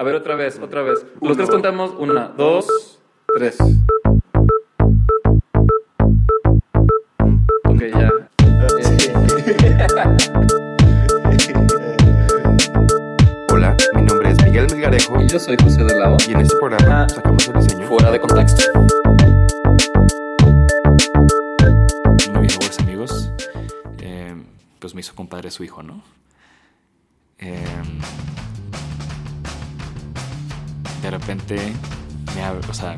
A ver, otra vez, otra vez. Los tres contamos. Una, dos, tres. Ok, ya. Hola, mi nombre es Miguel Melgarejo Y yo soy José de Lado. y en este programa Ah. sacamos el diseño. Fuera de contexto. uno de mis mejores amigos, eh, pues me hizo compadre su hijo, ¿no? Eh, de repente, me o sea,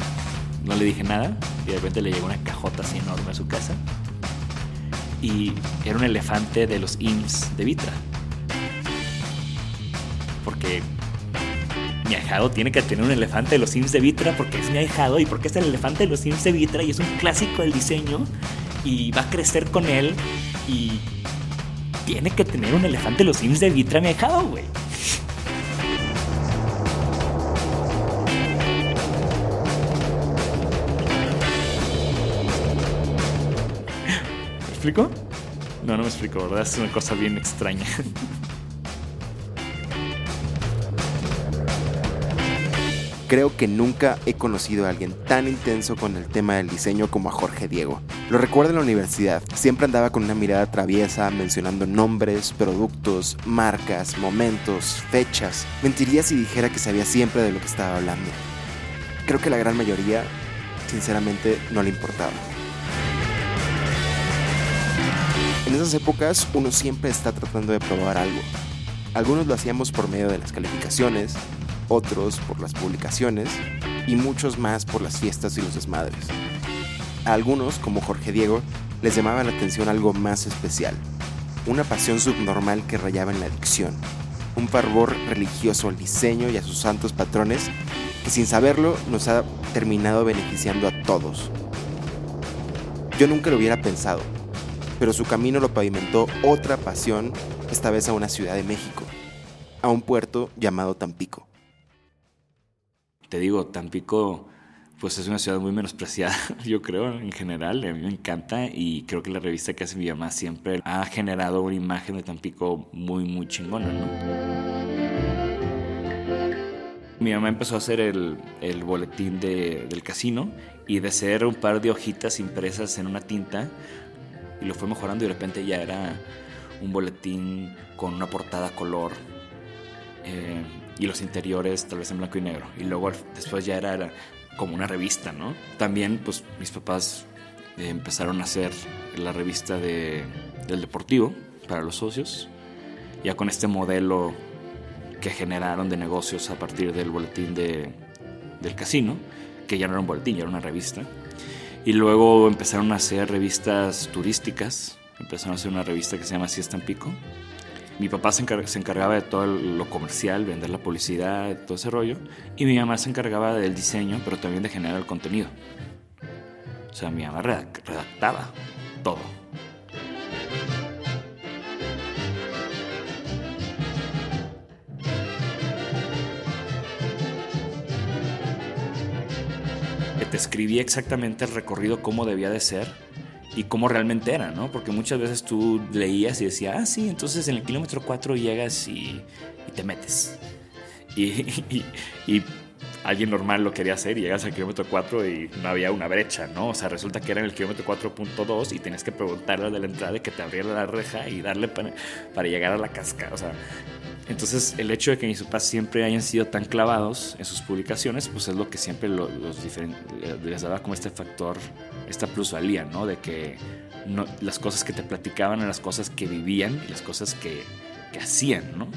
no le dije nada y de repente le llegó una cajota así enorme a su casa y era un elefante de los IMSS de Vitra. Porque mi ahijado tiene que tener un elefante de los Sims de Vitra porque es mi ahijado y porque es el elefante de los Sims de Vitra y es un clásico del diseño y va a crecer con él y tiene que tener un elefante de los Sims de Vitra mi ahijado, güey. Explico? No, no me explico, ¿verdad? Es una cosa bien extraña. Creo que nunca he conocido a alguien tan intenso con el tema del diseño como a Jorge Diego. Lo recuerdo en la universidad, siempre andaba con una mirada traviesa, mencionando nombres, productos, marcas, momentos, fechas. Mentiría si dijera que sabía siempre de lo que estaba hablando. Creo que la gran mayoría, sinceramente, no le importaba. En esas épocas uno siempre está tratando de probar algo. Algunos lo hacíamos por medio de las calificaciones, otros por las publicaciones y muchos más por las fiestas y los desmadres. A algunos, como Jorge Diego, les llamaba la atención algo más especial, una pasión subnormal que rayaba en la adicción, un fervor religioso al diseño y a sus santos patrones que sin saberlo nos ha terminado beneficiando a todos. Yo nunca lo hubiera pensado, pero su camino lo pavimentó otra pasión, esta vez a una ciudad de México, a un puerto llamado Tampico. te digo, Tampico, pues es una ciudad muy menospreciada, yo creo, en general. A mí me encanta y creo que la revista que hace mi mamá siempre ha generado una imagen de Tampico muy, muy chingona, ¿no? Mi mamá empezó a hacer el, el boletín de- del casino y de ser un par de hojitas impresas en una tinta y lo fue mejorando y de repente ya era un boletín con una portada color eh, y los interiores tal vez en blanco y negro. Y luego después ya era, era como una revista, ¿no? También pues mis papás eh, empezaron a hacer la revista de, del deportivo para los socios, ya con este modelo que generaron de negocios a partir del boletín de, del casino, que ya no era un boletín, ya era una revista. Y luego empezaron a hacer revistas turísticas, empezaron a hacer una revista que se llama Así es Tampico. Mi papá se, se encargaba de todo lo comercial, vender la publicidad, todo ese rollo. Y mi mamá se encargaba del diseño, pero también de generar el contenido. O sea, mi mamá redac- redactaba todo. Escribía exactamente el recorrido, cómo debía de ser y cómo realmente era, ¿no? Porque muchas veces tú leías y decías, ah, sí, entonces en el kilómetro 4 llegas y, te metes. Y alguien normal lo quería hacer y llegas al kilómetro 4 y no había una brecha, ¿no? O sea, resulta que era en el kilómetro 4.2 y tenías que preguntarle de la entrada que te abriera la reja y darle para, para llegar a la cascada. O sea, entonces, el hecho de que mis papás siempre hayan sido tan clavados en sus publicaciones, pues es lo que siempre lo- los diferen- eh, les daba como este factor, esta plusvalía, ¿no? De que no- las cosas que te platicaban eran las cosas que vivían y las cosas que, que hacían, ¿no?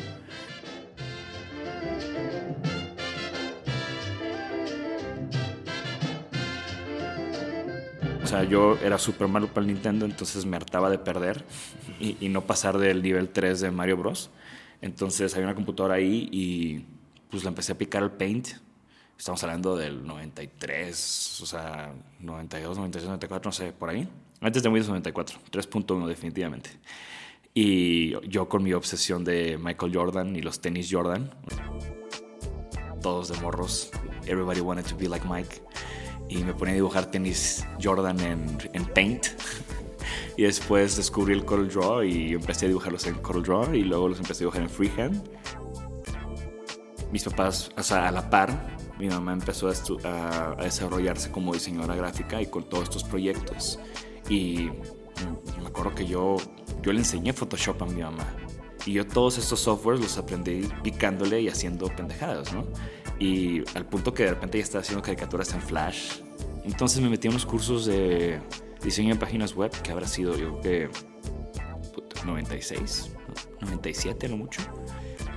Sea, yo era súper malo para el Nintendo, entonces me hartaba de perder y, y no pasar del nivel 3 de Mario Bros. Entonces había una computadora ahí y pues la empecé a picar al Paint. Estamos hablando del 93, o sea, 92, 93, 94, no sé, por ahí. Antes de Windows 94, 3.1 definitivamente. Y yo con mi obsesión de Michael Jordan y los tenis Jordan, todos de morros, everybody wanted to be like Mike. Y me ponía a dibujar tenis Jordan en, en Paint. Y después descubrí el Corel Draw y empecé a dibujarlos en Corel Draw y luego los empecé a dibujar en Freehand. mis papás, o sea, a la par, mi mamá empezó a, a, desarrollarse como diseñadora gráfica y con todos estos proyectos. Y me acuerdo que yo, yo le enseñé Photoshop a mi mamá. Y yo todos estos softwares los aprendí picándole y haciendo pendejadas, ¿no? Y al punto que de repente ya estaba haciendo caricaturas en Flash. Entonces me metí a unos cursos de diseño de páginas web, que habrá sido yo creo que 96, 97 no mucho.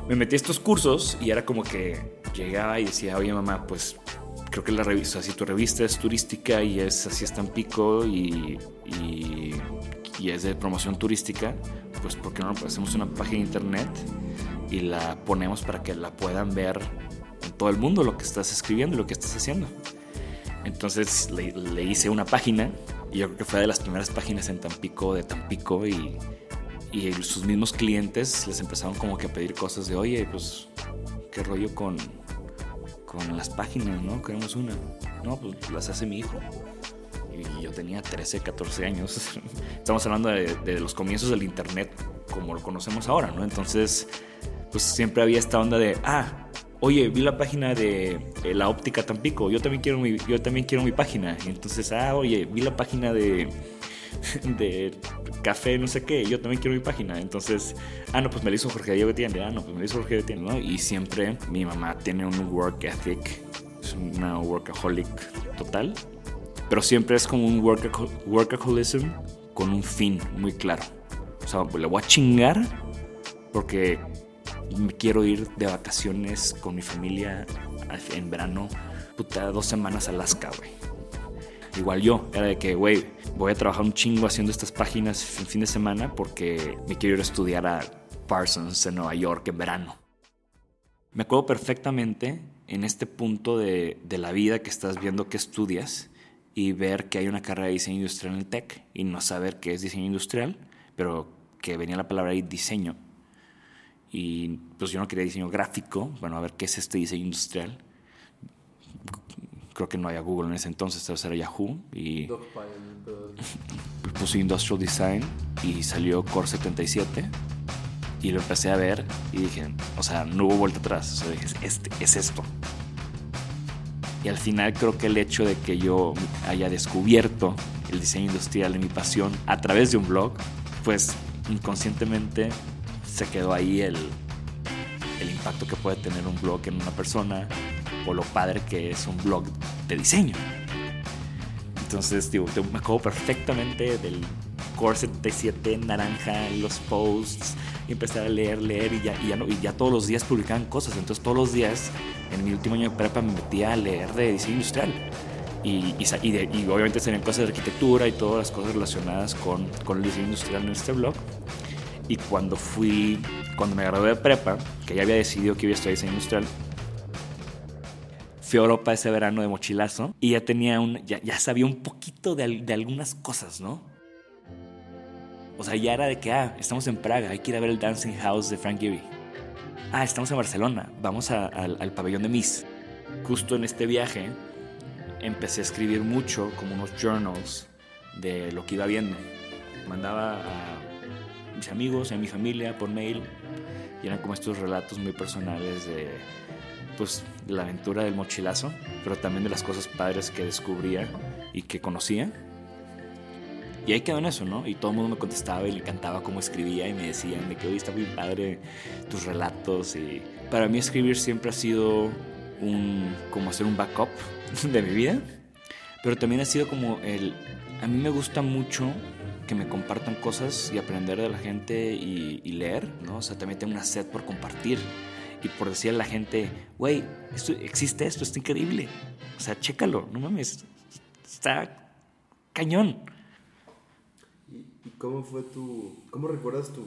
Me metí a estos cursos y era como que llegaba y decía, oye mamá, pues creo que la revista, si tu revista es turística y es así es tan pico y, y, y, es de promoción turística, pues ¿por qué no hacemos una página de internet y la ponemos para que la puedan ver en todo el mundo lo que estás escribiendo y lo que estás haciendo? Entonces le, le hice una página y yo creo que fue de las primeras páginas en Tampico de Tampico y, y sus mismos clientes les empezaron como que a pedir cosas de, oye, pues, ¿qué rollo con, con las páginas, no? Queremos una. No, pues las hace mi hijo. Y yo tenía 13, 14 años. Estamos hablando de, de, los comienzos del Internet como lo conocemos ahora, ¿no? Entonces, pues siempre había esta onda de, ah, oye, vi la página de la óptica Tampico, yo también quiero mi, yo también quiero mi página. Entonces, ah, oye, vi la página de, de café, no sé qué, yo también quiero mi página. Entonces, ah, no, pues me lo hizo Jorge Diego Tiende, ah, no, pues me lo hizo Jorge Diego Tiende, ¿no? Y siempre mi mamá tiene un work ethic, es una workaholic total, pero siempre es como un workaholism con un fin muy claro. O sea, le voy a chingar porque me quiero ir de vacaciones con mi familia en verano, puta, dos semanas a Alaska, güey. Igual yo, era de que, güey, voy a trabajar un chingo haciendo estas páginas en fin de semana porque me quiero ir a estudiar a Parsons en Nueva York en verano. Me acuerdo perfectamente en este punto de, de la vida que estás viendo que estudias y ver que hay una carrera de diseño industrial en el TEC y no saber qué es diseño industrial, pero que venía la palabra ahí diseño. Y pues yo no quería diseño gráfico, bueno, a ver qué es este diseño industrial creo que no había Google en ese entonces, era Yahoo y puse Industrial Design y salió Core 77 y lo empecé a ver y dije, o sea, no hubo vuelta atrás, o sea, dije, este, es esto. Y al final creo que el hecho de que yo haya descubierto el diseño industrial en mi pasión a través de un blog, pues inconscientemente se quedó ahí el, el impacto que puede tener un blog en una persona, o lo padre que es un blog de diseño. Entonces, digo, me acuerdo perfectamente del Core 77 naranja, los posts, y empecé a leer, leer, y ya, y ya, no, y ya todos los días publicaban cosas. Entonces, todos los días, en mi último año de prepa, me metía a leer de diseño industrial. Y, y, y, obviamente serían cosas de arquitectura y todas las cosas relacionadas con, con el diseño industrial en este blog. Y cuando fui, cuando me gradué de prepa, que ya había decidido que iba a estudiar diseño industrial, fui a Europa ese verano de mochilazo y ya tenía un, ya, ya sabía un poquito de, de, algunas cosas, ¿no? O sea, ya era de que, ah, estamos en Praga, hay que ir a ver el Dancing House de Frank Gehry. Ah, estamos en Barcelona, vamos a, al, al pabellón de Miss. Justo en este viaje empecé a escribir mucho, como unos journals de lo que iba viendo. Mandaba a mis amigos, a mi familia por mail y eran como estos relatos muy personales de pues la aventura del mochilazo, pero también de las cosas padres que descubría y que conocía. Y ahí quedó en eso, ¿no? Y todo el mundo me contestaba y le encantaba cómo escribía y me decían de que hoy está muy padre tus relatos. Y para mí escribir siempre ha sido un, como hacer un backup de mi vida, pero también ha sido como el, a mí me gusta mucho que me compartan cosas y aprender de la gente y, y leer, ¿no? O sea, también tengo una sed por compartir y por decirle a la gente, güey, esto, existe esto, está increíble. O sea, chécalo, no mames, está cañón. ¿Y, cómo fue tu, cómo recuerdas tu,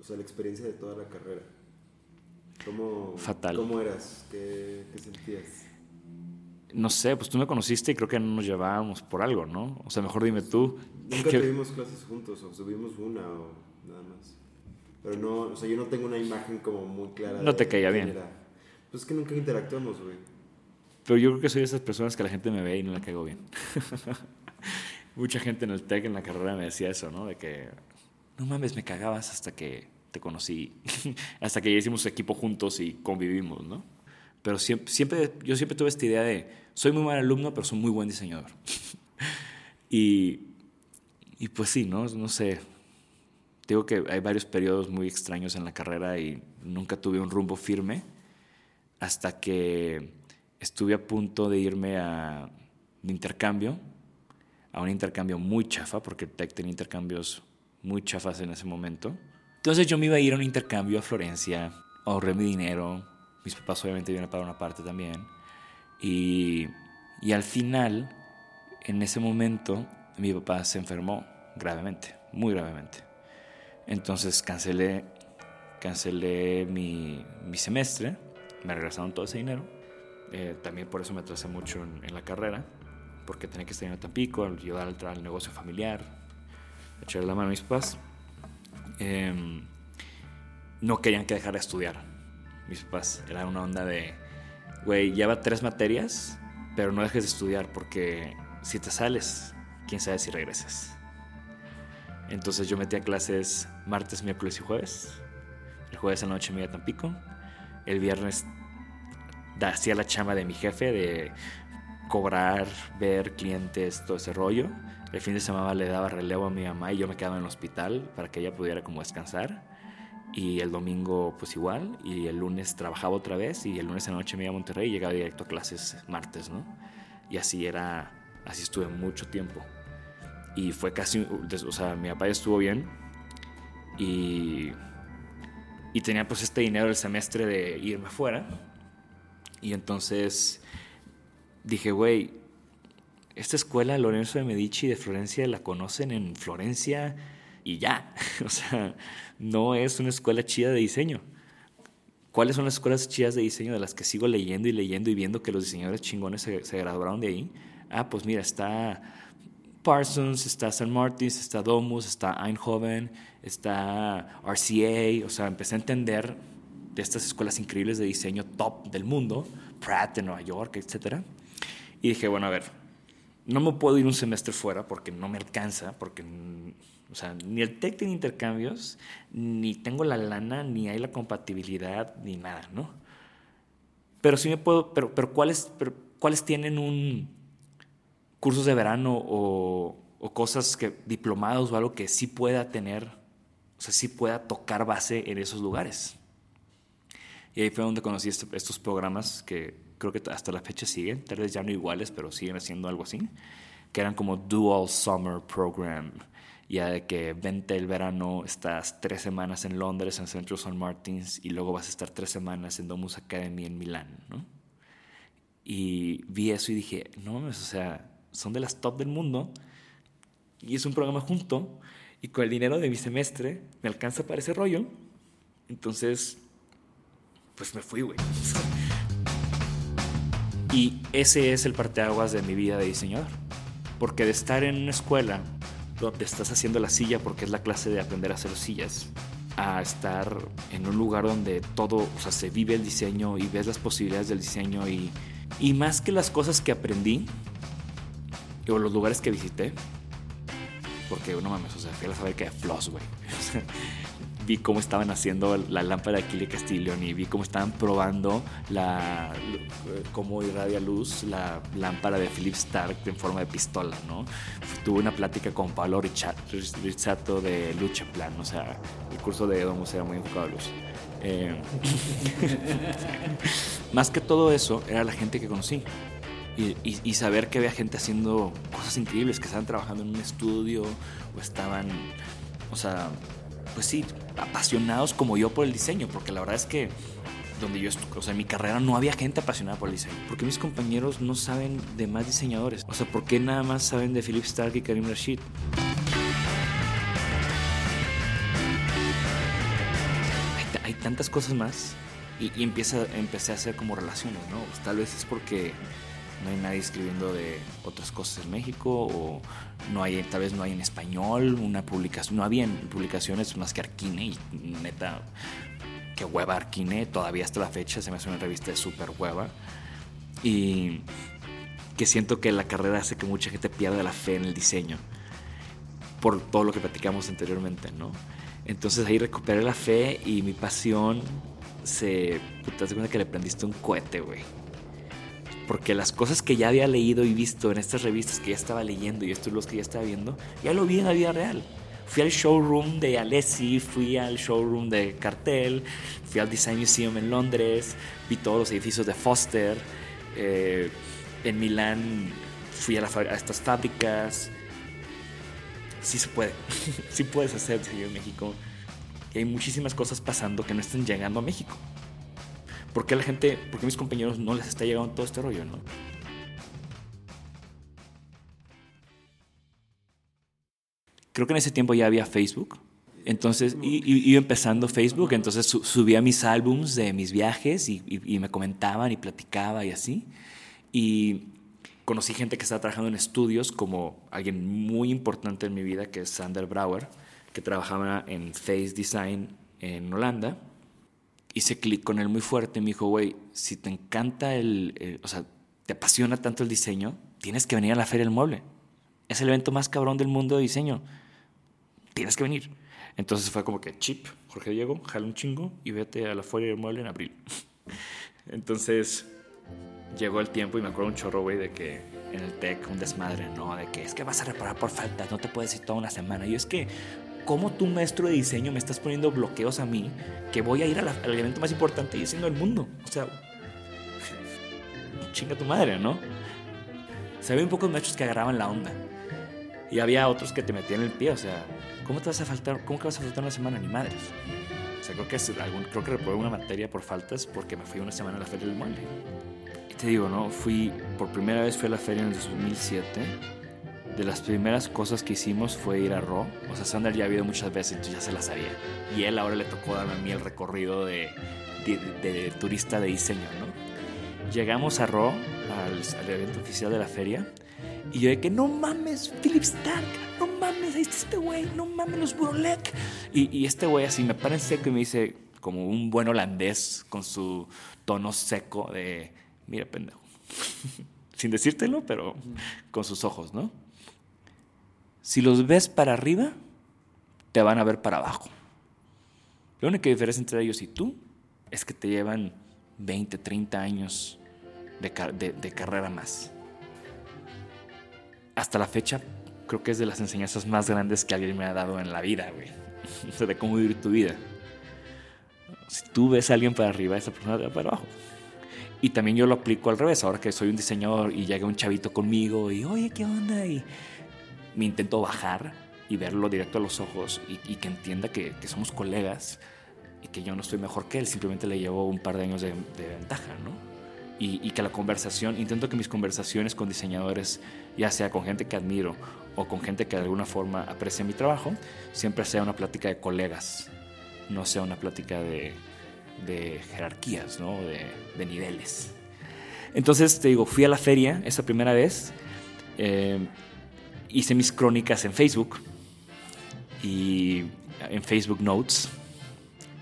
o sea, la experiencia de toda la carrera? ¿Cómo, Fatal. ¿Cómo eras? ¿Qué, qué sentías? No sé, pues tú me conociste y creo que no nos llevábamos por algo, ¿no? O sea, mejor dime tú. Nunca tuvimos clases juntos, o subimos una o nada más. Pero no, o sea, yo no tengo una imagen como muy clara. No te caía bien. Era. Pues es que nunca interactuamos, güey. Pero yo creo que soy de esas personas que la gente me ve y no la caigo bien. Mucha gente en el TEC, en la carrera, me decía eso, ¿no? De que, no mames, me cagabas hasta que te conocí. Hasta que ya hicimos equipo juntos y convivimos, ¿no? Pero siempre, siempre, yo siempre tuve esta idea de, soy muy mal alumno, pero soy muy buen diseñador. y, y pues sí, ¿no? No sé. Digo que hay varios periodos muy extraños en la carrera y nunca tuve un rumbo firme hasta que estuve a punto de irme a de intercambio, a un intercambio muy chafa, porque el TEC tenía intercambios muy chafas en ese momento. Entonces yo me iba a ir a un intercambio a Florencia, ahorré mi dinero, mis papás obviamente iban a pagar una parte también, y, y al final, en ese momento, mi papá se enfermó gravemente, muy gravemente. Entonces cancelé, cancelé mi, mi semestre, me regresaron todo ese dinero. Eh, también por eso me atrasé mucho en, la carrera, porque tenía que estar en Tampico, ayudar al, negocio familiar, echarle la mano a mis papás. Eh, no querían que dejara de estudiar. Mis papás era una onda de, güey, lleva tres materias, pero no dejes de estudiar porque si te sales, quién sabe si regreses. Entonces yo metía clases martes, miércoles y jueves. El jueves a la noche me iba a Tampico. El viernes hacía la chama de mi jefe de cobrar, ver clientes, todo ese rollo. El fin de semana le daba relevo a mi mamá y yo me quedaba en el hospital para que ella pudiera como descansar. Y el domingo pues igual. Y el lunes trabajaba otra vez y el lunes en la noche me iba a Monterrey y llegaba directo a clases martes, ¿no? Y así era, así estuve mucho tiempo. Y fue casi, o sea, mi papá estuvo bien y, y tenía pues este dinero del semestre de irme afuera. Y entonces dije, güey, esta escuela Lorenzo de Medici de Florencia la conocen en Florencia y ya. O sea, no es una escuela chida de diseño. ¿Cuáles son las escuelas chidas de diseño de las que sigo leyendo y leyendo y viendo que los diseñadores chingones se, se graduaron de ahí? Ah, pues mira, está Parsons, está St. Martins, está Domus, está Eindhoven, está RCA. O sea, empecé a entender de estas escuelas increíbles de diseño top del mundo, Pratt de Nueva York, etc. Y dije, bueno, a ver, no me puedo ir un semestre fuera porque no me alcanza, porque, o sea, ni el TEC tiene intercambios, ni tengo la lana, ni hay la compatibilidad, ni nada, ¿no? Pero sí me puedo, pero, pero ¿cuáles, ¿cuáles tienen un cursos de verano o, o, cosas que, diplomados o algo que sí pueda tener, o sea, sí pueda tocar base en esos lugares? Y ahí fue donde conocí este, estos programas que creo que hasta la fecha siguen, tal vez ya no iguales, pero siguen haciendo algo así, que eran como Dual Summer Program, ya de que vente el verano, estás tres semanas en Londres, en Central St. Martins, y luego vas a estar tres semanas en Domus Academy en Milán, ¿no? Y vi eso y dije, no o sea, son de las top del mundo, y es un programa junto, y con el dinero de mi semestre me alcanza para ese rollo, entonces, pues me fui, güey. Y ese es el parteaguas de mi vida de diseñador. Porque de estar en una escuela donde estás haciendo la silla porque es la clase de aprender a hacer sillas, a estar en un lugar donde todo, o sea, se vive el diseño y ves las posibilidades del diseño y, y más que las cosas que aprendí o los lugares que visité, porque no mames, o sea, fui a la fábrica de Floss, güey. vi cómo estaban haciendo la lámpara de Achille Castillon y vi cómo estaban probando la, cómo irradia luz la lámpara de Philip Stark en forma de pistola, ¿no? Tuve una plática con Paolo Rizzato de Lucha Plan, o sea, el curso de Domus era muy enfocado a luz. Eh, más que todo eso, era la gente que conocí. Y, y, y, saber que había gente haciendo cosas increíbles, que estaban trabajando en un estudio o estaban, o sea, pues sí, apasionados como yo por el diseño, porque la verdad es que donde yo, o sea, en mi carrera no había gente apasionada por el diseño. Porque mis compañeros no saben de más diseñadores. O sea, ¿por qué nada más saben de Philip Stark y Karim Rashid? Hay, tantas cosas más y, y empieza, empecé a hacer como relaciones, ¿no? Pues tal vez es porque no hay nadie escribiendo de otras cosas en México o no hay, tal vez no hay en español una publicación, no había publicaciones más que Arquine y neta, que hueva Arquine, todavía hasta la fecha se me hace una revista de súper hueva y que siento que la carrera hace que mucha gente pierda la fe en el diseño por todo lo que platicamos anteriormente, ¿no? Entonces ahí recuperé la fe y mi pasión se... Puta, que le prendiste un cohete, güey. Porque las cosas que ya había leído y visto en estas revistas que ya estaba leyendo y estos los que ya estaba viendo, ya lo vi en la vida real. Fui al showroom de Alessi, fui al showroom de Cartel, fui al Design Museum en Londres, vi todos los edificios de Foster. Eh, en Milán fui a, a, estas fábricas. Sí se puede, sí puedes hacer diseño en México. Y hay muchísimas cosas pasando que no están llegando a México. ¿Por qué la gente, por qué a mis compañeros no les está llegando todo este rollo, no? Creo que en ese tiempo ya había Facebook. Entonces, iba empezando Facebook, entonces subía mis álbums de mis viajes y, y, me comentaban y platicaba y así. Y conocí gente que estaba trabajando en estudios, como alguien muy importante en mi vida, que es Sander Brouwer, que trabajaba en Face Design en Holanda. Hice clic con él muy fuerte y me dijo, güey, si te encanta el, o sea, te apasiona tanto el diseño, tienes que venir a la Feria del Mueble. Es el evento más cabrón del mundo de diseño. Tienes que venir. Entonces fue como que chip, Jorge Diego, jala un chingo y vete a la Feria del Mueble en abril. Entonces llegó el tiempo y me acuerdo un chorro, güey, de que en el TEC un desmadre, ¿no? De que es que vas a reparar por faltas, no te puedes ir toda una semana. Y es que, ¿cómo tú, maestro de diseño, me estás poniendo bloqueos a mí que voy a ir al evento más importante y siendo el mundo? O sea, chinga tu madre, ¿no? Se había un poco de maestros que agarraban la onda. Y había otros que te metían el pie, o sea, ¿cómo te vas a faltar? ¿Cómo que vas a faltar una semana? Ni madres. O sea, creo que, algún, creo que reprobé una materia por faltas porque me fui una semana a la feria del mueble te digo, ¿no? Fui, por primera vez fui a la feria en el 2007. De las primeras cosas que hicimos fue ir a Ro. O sea, Sander ya había ido muchas veces, entonces ya se la sabía. Y él ahora le tocó darme a mí el recorrido de, de, turista de diseño, ¿no? Llegamos a Ro, al, evento oficial de la feria. Y yo de que, no mames, Philip Stark, no mames, ahí está este güey, no mames, los Burlek. Y, y este güey así me para en seco y me dice, como un buen holandés con su tono seco de mira pendejo. Sin decírtelo, pero con sus ojos, ¿no? Si los ves para arriba, te van a ver para abajo. La única diferencia entre ellos y tú es que te llevan 20, 30 años de, de, carrera más. Hasta la fecha, creo que es de las enseñanzas más grandes que alguien me ha dado en la vida, güey. O sea, de cómo vivir tu vida. Si tú ves a alguien para arriba, esa persona te va para abajo. Y también yo lo aplico al revés, ahora que soy un diseñador y llega un chavito conmigo y, oye, ¿qué onda? Y me intento bajar y verlo directo a los ojos y, que entienda que, somos colegas y que yo no estoy mejor que él, simplemente le llevo un par de años de, ventaja, ¿no? Y, que la conversación, intento que mis conversaciones con diseñadores, ya sea con gente que admiro o con gente que de alguna forma aprecia mi trabajo, siempre sea una plática de colegas, no sea una plática de, de jerarquías, ¿no? de, niveles. Entonces, te digo, fui a la feria esa primera vez, eh, hice mis crónicas en Facebook y en Facebook Notes.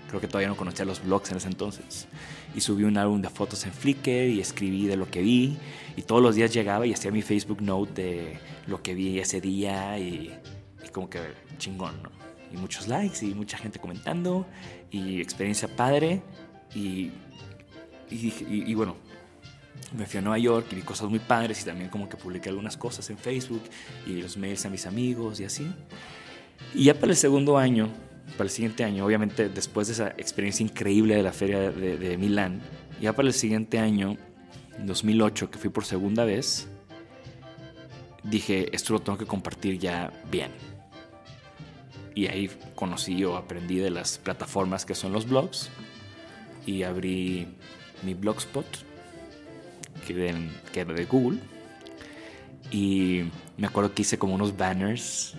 Creo que todavía no conocía los blogs en ese entonces. Y subí un álbum de fotos en Flickr y escribí de lo que vi. Y todos los días llegaba y hacía mi Facebook Note de lo que vi ese día y, y como que chingón, ¿no? y muchos likes y mucha gente comentando y experiencia padre y, y, bueno, me fui a Nueva York y vi cosas muy padres y también como que publiqué algunas cosas en Facebook y los mails a mis amigos y así. Y ya para el segundo año, para el siguiente año, obviamente después de esa experiencia increíble de la feria de, de Milán, ya para el siguiente año, 2008, que fui por segunda vez, dije, esto lo tengo que compartir ya bien y ahí conocí o aprendí de las plataformas que son los blogs y abrí mi blogspot que, era de Google y me acuerdo que hice como unos banners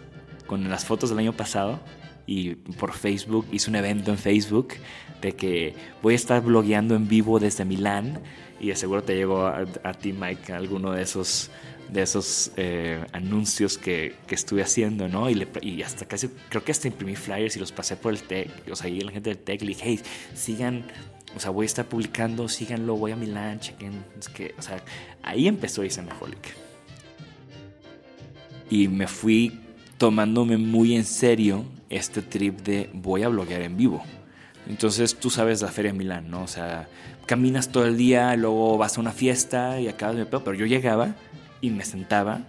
con las fotos del año pasado y por Facebook hice un evento en Facebook de que voy a estar blogueando en vivo desde Milán y seguro te llegó a, a ti Mike alguno de esos de esos eh, anuncios que, que, estuve haciendo, ¿no? Y, y, hasta casi, creo que hasta imprimí flyers y los pasé por el tech, o sea, y la gente del tech le dije, hey, sigan, o sea, voy a estar publicando, síganlo, voy a Milán, chequen, es que, o sea, ahí empezó Isenaholic. Y me fui tomándome muy en serio este trip de voy a bloguear en vivo. Entonces tú sabes la Feria Milán, ¿no? O sea, caminas todo el día, luego vas a una fiesta y acabas de. Pero yo llegaba y me sentaba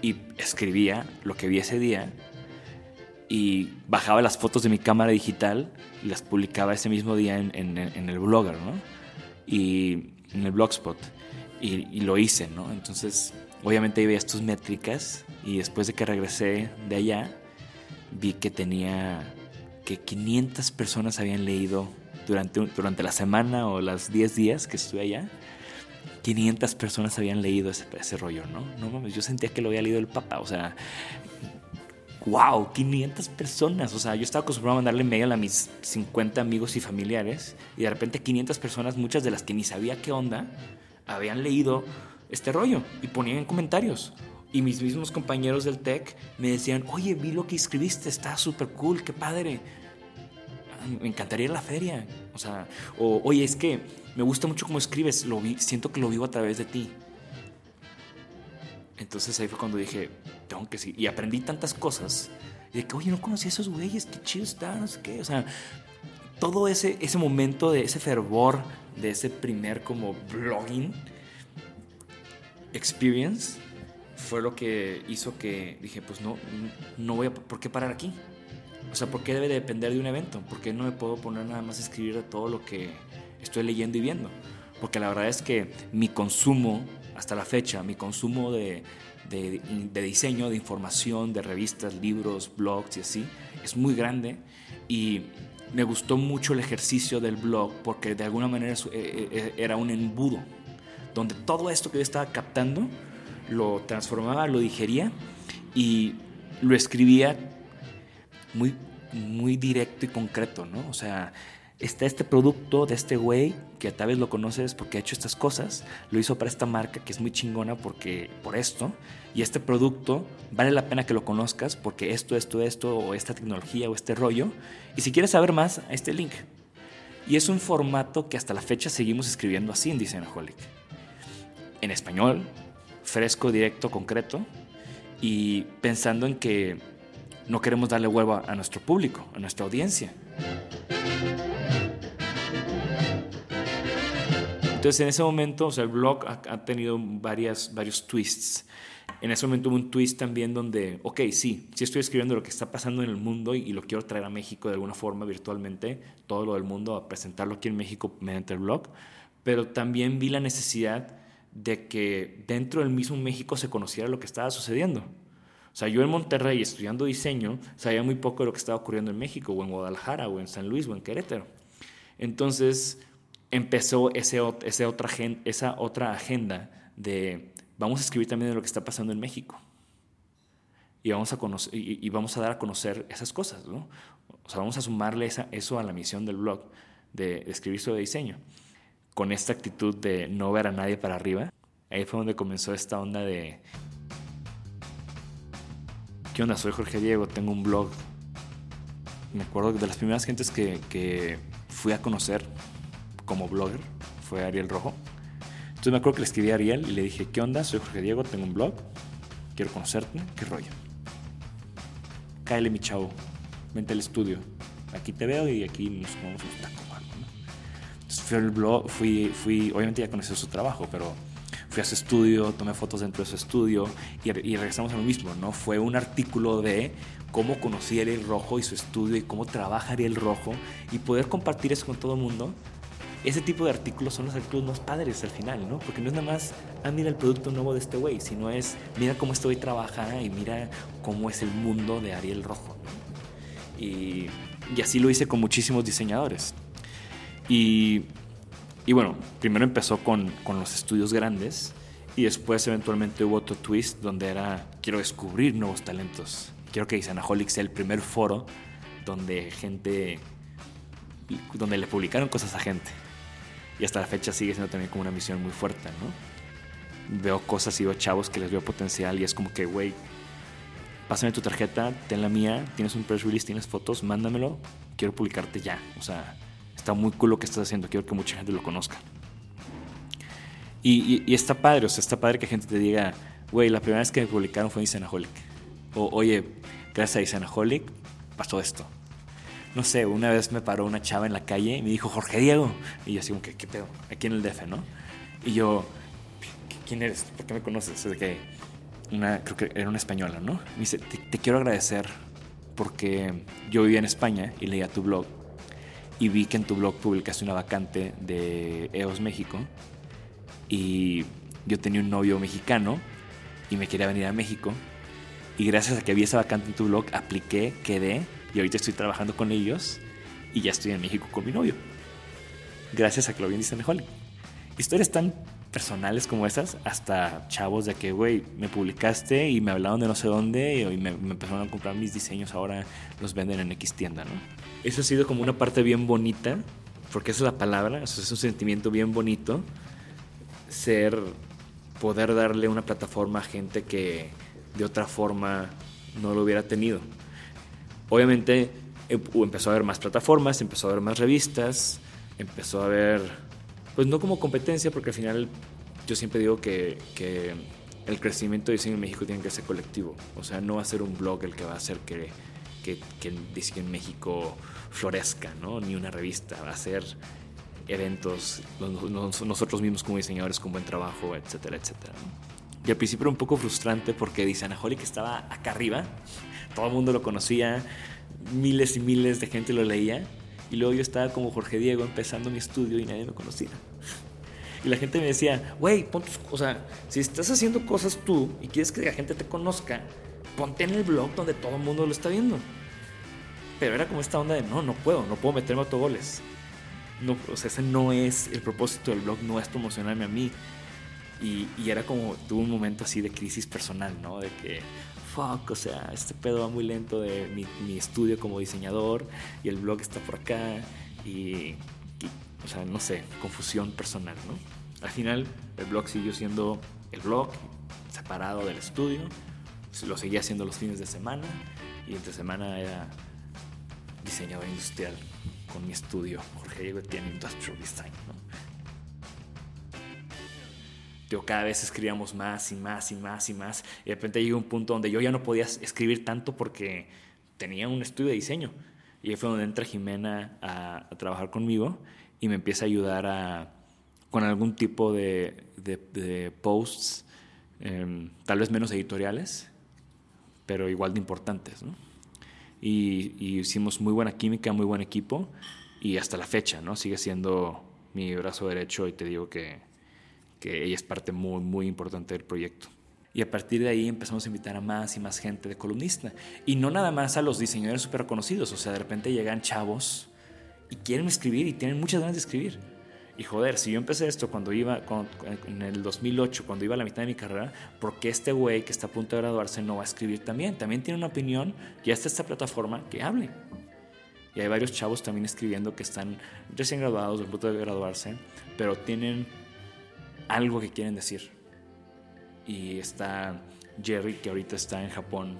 y escribía lo que vi ese día y bajaba las fotos de mi cámara digital y las publicaba ese mismo día en, el blogger, ¿no? Y en el blogspot. Y, lo hice, ¿no? Entonces, obviamente ahí veía estas métricas y después de que regresé de allá, vi que tenía que 500 personas habían leído durante, durante la semana o las 10 días que estuve allá. 500 personas habían leído ese, ese rollo, ¿no? No mames, yo sentía que lo había leído el Papa, o sea, wow, 500 personas. O sea, yo estaba acostumbrado a mandarle mail a mis 50 amigos y familiares y de repente 500 personas, muchas de las que ni sabía qué onda, habían leído este rollo y ponían en comentarios. Y mis mismos compañeros del TEC me decían, oye, vi lo que escribiste, está súper cool, qué padre. Me encantaría la feria. O sea, o, oye, es que me gusta mucho cómo escribes, lo vi, siento que lo vivo a través de ti. Entonces ahí fue cuando dije, tengo que sí. Y aprendí tantas cosas. Y de que, oye, no conocí a esos güeyes, qué chido está, no sé qué. O sea, todo ese, ese momento de ese fervor, de ese primer como blogging experience, fue lo que hizo que dije, pues no, no voy a, ¿por qué parar aquí? O sea, ¿por qué debe depender de un evento? ¿Por qué no me puedo poner nada más a escribir de todo lo que estoy leyendo y viendo? Porque la verdad es que mi consumo, hasta la fecha, mi consumo de, de, de diseño, de información, de revistas, libros, blogs y así, es muy grande y me gustó mucho el ejercicio del blog porque de alguna manera eh, eh, era un embudo, donde todo esto que yo estaba captando lo transformaba, lo digería y lo escribía muy, muy directo y concreto, ¿no? O sea, está este producto de este güey que tal vez lo conoces porque ha hecho estas cosas, lo hizo para esta marca que es muy chingona porque por esto, y este producto vale la pena que lo conozcas porque esto, esto, esto, o esta tecnología o este rollo, y si quieres saber más, a este link. Y es un formato que hasta la fecha seguimos escribiendo así en Designaholic. En español, fresco, directo, concreto y pensando en que no queremos darle huevo a nuestro público, a nuestra audiencia. Entonces en ese momento, o sea, el blog ha, tenido varias, varios twists. En ese momento hubo un twist también donde, ok, sí, sí estoy escribiendo lo que está pasando en el mundo y, y, lo quiero traer a México de alguna forma virtualmente, todo lo del mundo, a presentarlo aquí en México mediante el blog, pero también vi la necesidad de que dentro del mismo México se conociera lo que estaba sucediendo. O sea, yo en Monterrey estudiando diseño sabía muy poco de lo que estaba ocurriendo en México, o en Guadalajara, o en San Luis, o en Querétaro. Entonces empezó ese, ese otra, esa otra agenda de vamos a escribir también de lo que está pasando en México. Y vamos a, conocer, y, vamos a dar a conocer esas cosas, ¿no? O sea, vamos a sumarle esa, eso a la misión del blog, de, de escribir sobre diseño con esta actitud de no ver a nadie para arriba, ahí fue donde comenzó esta onda de... ¿Qué onda? Soy Jorge Diego, tengo un blog. Me acuerdo de las primeras gentes que, que fui a conocer como blogger fue Ariel Rojo. Entonces me acuerdo que le escribí a Ariel y le dije, ¿qué onda? Soy Jorge Diego, tengo un blog, quiero conocerte, ¿qué rollo? Cáele mi chavo, vente al estudio, aquí te veo y aquí nos vamos a fui al blog, fui, fui, obviamente ya conocí su trabajo, pero fui a su estudio, tomé fotos dentro de su estudio y, regresamos a lo mismo, ¿no? Fue un artículo de cómo conocí a Ariel Rojo y su estudio y cómo trabaja Ariel Rojo y poder compartir eso con todo el mundo. Ese tipo de artículos son los artículos más padres al final, ¿no? Porque no es nada más, ah, mira el producto nuevo de este güey, sino es, mira cómo este güey y mira cómo es el mundo de Ariel Rojo. Y, así lo hice con muchísimos diseñadores. Y, y bueno, primero empezó con, con, los estudios grandes y después eventualmente hubo otro twist donde era quiero descubrir nuevos talentos. Quiero que Isanaholic sea el primer foro donde gente donde le publicaron cosas a gente. Y hasta la fecha sigue siendo también como una misión muy fuerte, ¿no? Veo cosas y veo chavos que les veo potencial y es como que, güey, pásame tu tarjeta, ten la mía, tienes un press release, tienes fotos, mándamelo, quiero publicarte ya. O sea, está muy cool lo que estás haciendo, quiero que mucha gente lo conozca. Y, está padre, o sea, está padre que gente te diga, güey, la primera vez que me publicaron fue en Cenaholic. O, oye, gracias a Isanaholic pasó esto. No sé, una vez me paró una chava en la calle y me dijo, Jorge Diego. Y yo así como, ¿qué, qué pedo? Aquí en el DF, ¿no? Y yo, ¿quién eres? ¿Por qué me conoces? Es que una, creo que era una española, ¿no? Me dice, te, quiero agradecer porque yo vivía en España y leía tu blog y vi que en tu blog publicaste una vacante de EOS México y yo tenía un novio mexicano y me quería venir a México y gracias a que vi esa vacante en tu blog apliqué, quedé y ahorita estoy trabajando con ellos y ya estoy en México con mi novio. Gracias a en Disney Historias tan personales como esas, hasta chavos de que, güey, me publicaste y me hablaron de no sé dónde y me, empezaron a comprar mis diseños, ahora los venden en X tienda, ¿no? Eso ha sido como una parte bien bonita, porque esa es la palabra, eso es un sentimiento bien bonito, ser, poder darle una plataforma a gente que de otra forma no lo hubiera tenido. Obviamente em, empezó a haber más plataformas, empezó a haber más revistas, empezó a haber, pues no como competencia, porque al final yo siempre digo que, que el crecimiento de diseño en México tiene que ser colectivo. O sea, no va a ser un blog el que va a hacer que, que, que diseño en México florezca, ¿no? Ni una revista, va a ser eventos, nosotros mismos como diseñadores con buen trabajo, etcétera, etcétera. Y al principio era un poco frustrante porque que estaba acá arriba todo el mundo lo conocía, miles y miles de gente lo leía. Y luego yo estaba como Jorge Diego empezando mi estudio y nadie me conocía. Y la gente me decía, güey, o sea, si estás haciendo cosas tú y quieres que la gente te conozca, ponte en el blog donde todo el mundo lo está viendo. Pero era como esta onda de, no, no puedo, no puedo meterme autogoles. No, o sea, ese no es el propósito del blog, no es promocionarme a mí. Y, y era como, tuve un momento así de crisis personal, ¿no? De que, fuck, o sea, este pedo va muy lento de mi, estudio como diseñador y el blog está por acá y, o sea, no sé, confusión personal, ¿no? Al final, el blog siguió siendo el blog separado del estudio, lo seguía haciendo los fines de semana y entre semana era diseñador industrial con mi estudio, Jorge Diego tiene Industrial Design, ¿no? Yo cada vez escribíamos más y más y más y más. Y de repente llegó un punto donde yo ya no podía escribir tanto porque tenía un estudio de diseño. Y ahí fue donde entra Jimena a, trabajar conmigo y me empieza a ayudar a, con algún tipo de, de, posts, em, tal vez menos editoriales, pero igual de importantes. ¿no? Y, y, hicimos muy buena química, muy buen equipo y hasta la fecha ¿no? sigue siendo mi brazo derecho y te digo que que ella es parte muy, muy importante del proyecto. Y a partir de ahí empezamos a invitar a más y más gente de columnista. Y no nada más a los diseñadores súper conocidos. O sea, de repente llegan chavos y quieren escribir y tienen muchas ganas de escribir. Y joder, si yo empecé esto cuando iba, en el 2008, cuando iba a la mitad de mi carrera, ¿por qué este güey que está a punto de graduarse no va a escribir también? También tiene una opinión, ya está esta plataforma, que hable. Y hay varios chavos también escribiendo que están recién graduados, a punto de graduarse, pero tienen algo que quieren decir. Y está Jerry, que ahorita está en Japón,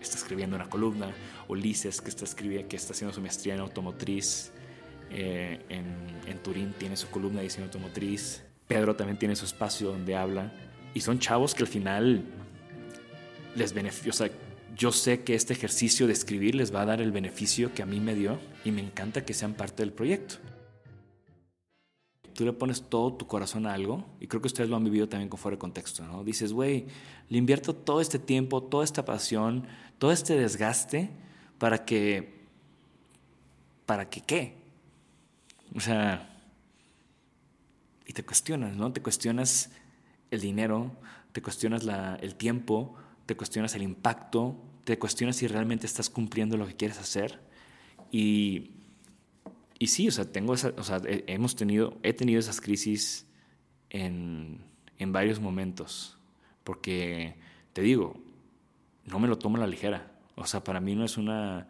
está escribiendo una columna. Ulises, que está, escribiendo, que está haciendo su maestría en automotriz. Eh, en, en, Turín tiene su columna de diseño automotriz. Pedro también tiene su espacio donde habla. Y son chavos que al final les beneficia. O sea, yo sé que este ejercicio de escribir les va a dar el beneficio que a mí me dio y me encanta que sean parte del proyecto tú le pones todo tu corazón a algo, y creo que ustedes lo han vivido también con fuera de contexto, ¿no? Dices, güey, le invierto todo este tiempo, toda esta pasión, todo este desgaste para que, ¿para que qué? O sea, y te cuestionas, ¿no? Te cuestionas el dinero, te cuestionas la, el tiempo, te cuestionas el impacto, te cuestionas si realmente estás cumpliendo lo que quieres hacer. Y y sí, o sea, tengo esa, o sea, hemos tenido, he tenido esas crisis en, en varios momentos, porque te digo, no me lo tomo a la ligera. O sea, para mí no es una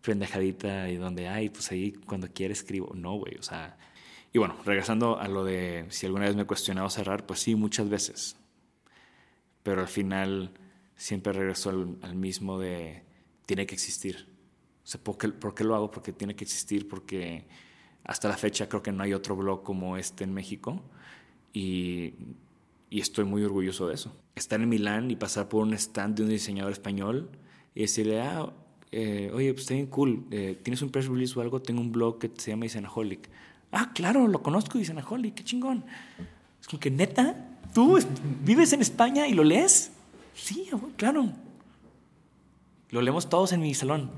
pendejadita y donde, ay, pues ahí cuando quiera escribo. No, güey, o sea. Y bueno, regresando a lo de si alguna vez me he cuestionado cerrar, pues sí, muchas veces. Pero al final siempre regreso al, al mismo de, tiene que existir. O sea, ¿por qué, lo hago? Porque tiene que existir, porque hasta la fecha creo que no hay otro blog como este en México y, y, estoy muy orgulloso de eso. Estar en Milán y pasar por un stand de un diseñador español y decirle, ah, eh, oye, pues está bien cool, eh, ¿tienes un press release o algo? Tengo un blog que se llama Isanaholic. Ah, claro, lo conozco, Isanaholic, qué chingón. Es como que, neta, ¿tú vives en España y lo lees? Sí, claro. Lo leemos todos en mi salón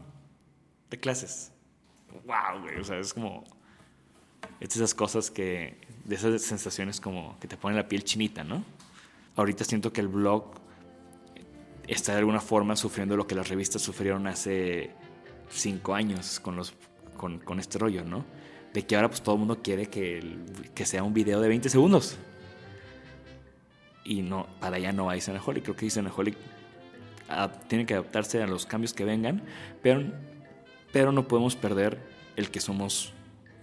de clases. Wow, güey, o sea, es como... Es esas cosas que, de esas sensaciones como que te ponen la piel chinita, ¿no? Ahorita siento que el blog está de alguna forma sufriendo lo que las revistas sufrieron hace cinco años con, los, con, con este rollo, ¿no? De que ahora pues todo el mundo quiere que, que sea un video de 20 segundos. Y no, para allá no hay Cenaholic. Creo que Cenaholic ah, tiene que adaptarse a los cambios que vengan, pero, pero no podemos perder el que somos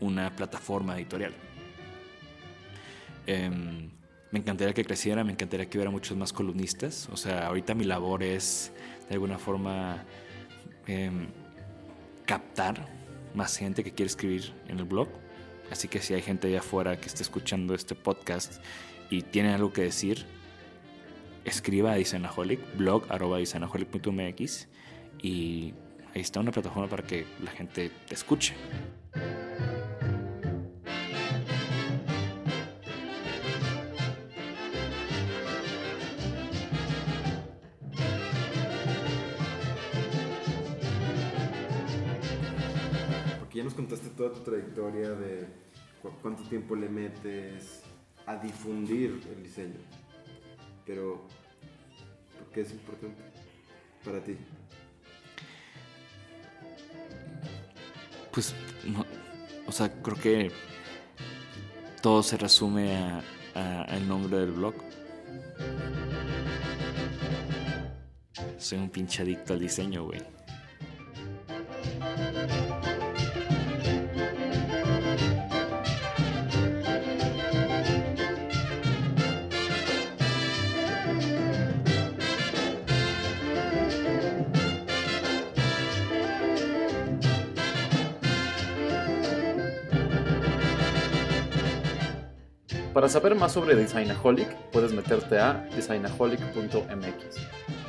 una plataforma editorial. Eh, me encantaría que creciera, me encantaría que hubiera muchos más columnistas. O sea, ahorita mi labor es de alguna forma em, captar más gente que quiere escribir en el blog. Así que si hay gente allá afuera que esté escuchando este podcast y tiene algo que decir, escriba a Isanaholic, blog y ahí está una plataforma para que la gente te escuche. ya nos contaste toda tu trayectoria de cuánto tiempo le metes a difundir el diseño. Pero, ¿por qué es importante para ti? Pues, no, o sea, creo que todo se resume al nombre del blog. Soy un pinche adicto al diseño, güey. Para saber más sobre Designaholic, puedes meterte a designaholic.mx.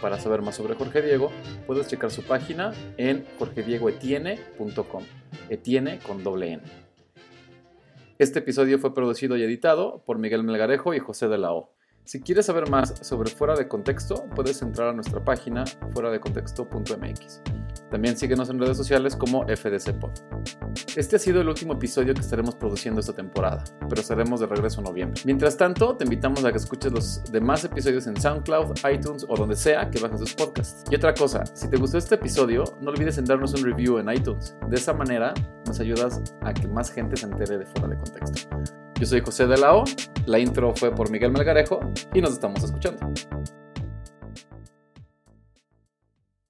Para saber más sobre Jorge Diego, puedes checar su página en jorgediegoetiene.com. Etienne con doble N. Este episodio fue producido y editado por Miguel Melgarejo y José de la O. Si quieres saber más sobre Fuera de Contexto, puedes entrar a nuestra página fuera de contexto.mx. También síguenos en redes sociales como FDC Pod. Este ha sido el último episodio que estaremos produciendo esta temporada, pero estaremos de regreso en noviembre. Mientras tanto, te invitamos a que escuches los demás episodios en SoundCloud, iTunes o donde sea que bajes tus podcasts. Y otra cosa, si te gustó este episodio, no olvides en darnos un review en iTunes. De esa manera nos ayudas a que más gente se entere de fuera de contexto. Yo soy José de la O, la intro fue por Miguel Melgarejo y nos estamos escuchando.